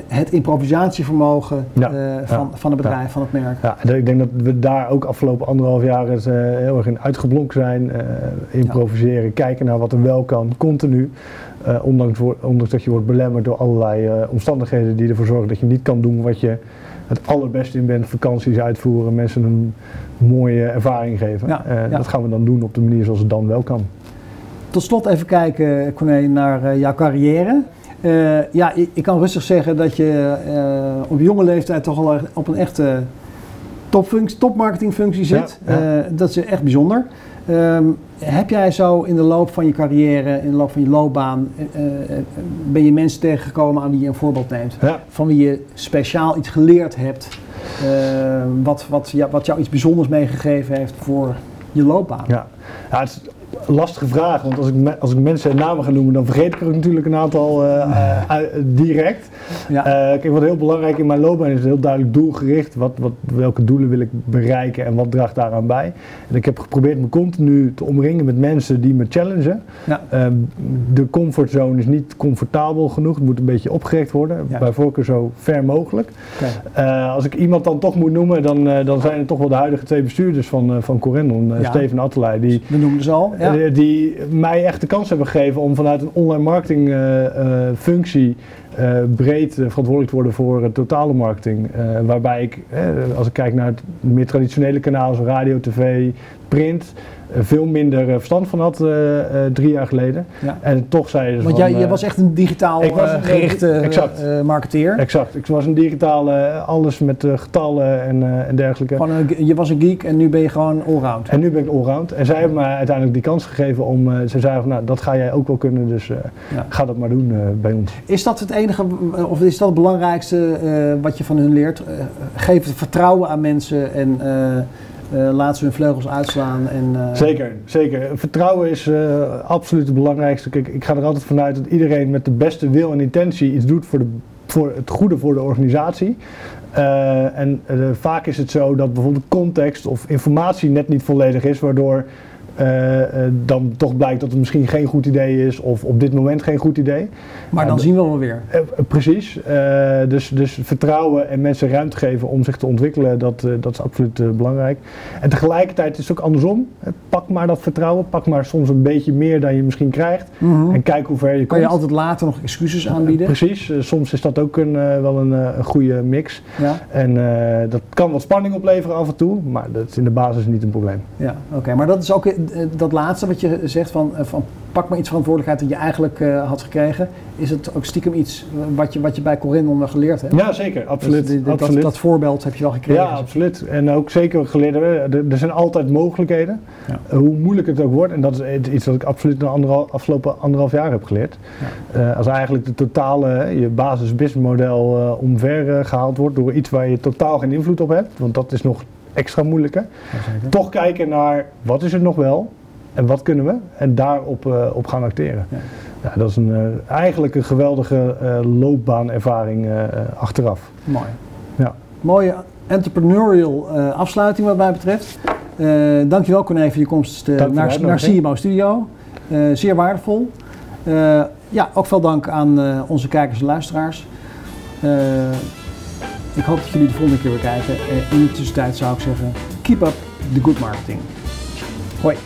S2: het improvisatievermogen
S3: Ja,
S2: van,
S3: ja,
S2: van het bedrijf,
S3: ja.
S2: van het merk.
S3: Ja, ik denk dat we daar ook afgelopen anderhalf jaar eens, heel erg in uitgeblonkt zijn. improviseren, kijken naar wat er wel kan, continu. Eh, ondanks, ondanks dat je wordt belemmerd door allerlei eh, omstandigheden die ervoor zorgen dat je niet kan doen wat je het allerbeste in bent. Vakanties uitvoeren, mensen een mooie ervaring geven.
S2: Ja,
S3: Eh,
S2: ja.
S3: Dat gaan we dan doen op de manier zoals het dan wel kan.
S2: Tot slot even kijken, Corné, naar jouw carrière. Ja, ik, ik kan rustig zeggen dat je op jonge leeftijd toch al op een echte topmarketingfunctie zit.
S3: Ja,
S2: dat is echt bijzonder. Ehm, heb jij zo in de loop van je carrière, in de loop van je loopbaan, eh, eh, ben je mensen tegengekomen aan wie je een voorbeeld neemt?
S3: Ja.
S2: Van wie je speciaal iets geleerd hebt, eh, wat, wat, ja, wat jou iets bijzonders meegegeven heeft voor je loopbaan?
S3: Ja, ja het is lastige vraag, want als ik, als ik mensen namen ga noemen, dan vergeet ik er natuurlijk een aantal eh, eh, direct.
S2: Ja.
S3: Eh, kijk, wat heel belangrijk in mijn loopbaan is, heel duidelijk doelgericht. Wat, wat, welke doelen wil ik bereiken en wat draagt daaraan bij? En ik heb geprobeerd me continu te omringen met mensen die me challengen.
S2: Ja.
S3: Ehm, de comfortzone is niet comfortabel genoeg, het moet een beetje opgerekt worden.
S2: Ja.
S3: Bij voorkeur zo ver mogelijk. Als ik iemand dan toch moet noemen, dan, dan zijn het toch wel de huidige twee bestuurders van, van Corendon. Steven en Attelij, die,
S2: We noemden ze al.
S3: Eh, die mij echt de kans hebben gegeven om vanuit een online marketing eh, eh, functie eh, breed eh, verantwoordelijk te worden voor eh, totale marketing. Waarbij ik, als ik kijk naar het meer traditionele kanalen zoals radio, tv, print, veel minder verstand van had drie jaar geleden.
S2: Ja.
S3: En toch zei ze
S2: Want
S3: van,
S2: jij, jij was echt een digitaal
S3: een-
S2: gerichte
S3: exact.
S2: marketeer.
S3: Exact. Ik was een digitale, alles met getallen en, en dergelijke.
S2: Gewoon een, je was een geek en nu ben je gewoon allround.
S3: En nu ben ik allround. En zij hebben mij uiteindelijk die kans gegeven om, ze zeiden van nou dat ga jij ook wel kunnen, dus
S2: Ja.
S3: ga dat maar doen bij ons.
S2: Is dat het enige, of is dat het belangrijkste eh, wat je van hun leert? Eh, geef vertrouwen aan mensen en eh, laat ze hun vleugels uitslaan. En,
S3: Zeker, zeker. Vertrouwen is absoluut het belangrijkste. Kijk, ik ga er altijd vanuit dat iedereen met de beste wil en intentie iets doet voor, de, voor het goede voor de organisatie. En vaak is het zo dat bijvoorbeeld context of informatie net niet volledig is, waardoor dan toch blijkt dat het misschien geen goed idee is of op dit moment geen goed idee.
S2: maar dan zien we wel weer.
S3: Eh, eh, precies. Eh, dus, dus vertrouwen en mensen ruimte geven om zich te ontwikkelen, dat, eh, dat is absoluut eh, belangrijk. En tegelijkertijd is het ook andersom. Eh, pak maar dat vertrouwen. Pak maar soms een beetje meer dan je misschien krijgt.
S2: Mhm.
S3: En kijk hoe ver je
S2: Kan je
S3: komt.
S2: altijd later nog excuses aanbieden?
S3: Precies. Eh, soms is dat ook een, eh, wel een, eh, een goede mix.
S2: Ja,
S3: En eh, dat kan wat spanning opleveren af en toe, maar dat is in de basis niet een probleem.
S2: ja oké. Maar dat is ook eh, dat laatste wat je zegt van, eh, van pak maar iets verantwoordelijkheid dat je eigenlijk eh, had gekregen. Is het ook stiekem iets wat je, wat je bij Corindon geleerd hebt?
S3: Ja, zeker. Absoluut.
S2: Dus dat,
S3: absoluut.
S2: dat voorbeeld heb je wel gekregen.
S3: Ja, absoluut. En ook zeker geleerd hebben, er, er zijn altijd mogelijkheden.
S2: Ja.
S3: Eh, Hoe moeilijk het ook wordt. En dat is iets wat ik absoluut de anderhal, afgelopen anderhalf jaar heb geleerd. Eh, als eigenlijk de totale, je basis businessmodel eh omver eh, gehaald wordt door iets waar je totaal geen invloed op hebt. Want dat is nog extra moeilijker.
S2: zeker.
S3: Toch kijken naar wat is er nog wel en wat kunnen we. En daarop eh, op gaan acteren.
S2: Ja.
S3: Ja, dat is een, eh, eigenlijk een geweldige eh, loopbaanervaring achteraf.
S2: Mooi.
S3: Ja.
S2: Mooie entrepreneurial afsluiting wat mij betreft. Dankjewel Corné voor je komst naar, naar
S3: uitnodiging.
S2: CMO Studio. Zeer waardevol. Ja, ook veel dank aan onze kijkers en luisteraars. Ik hoop dat jullie de volgende keer weer kijken. Eh, in de tussentijd zou ik zeggen, keep up the good marketing. Hoi.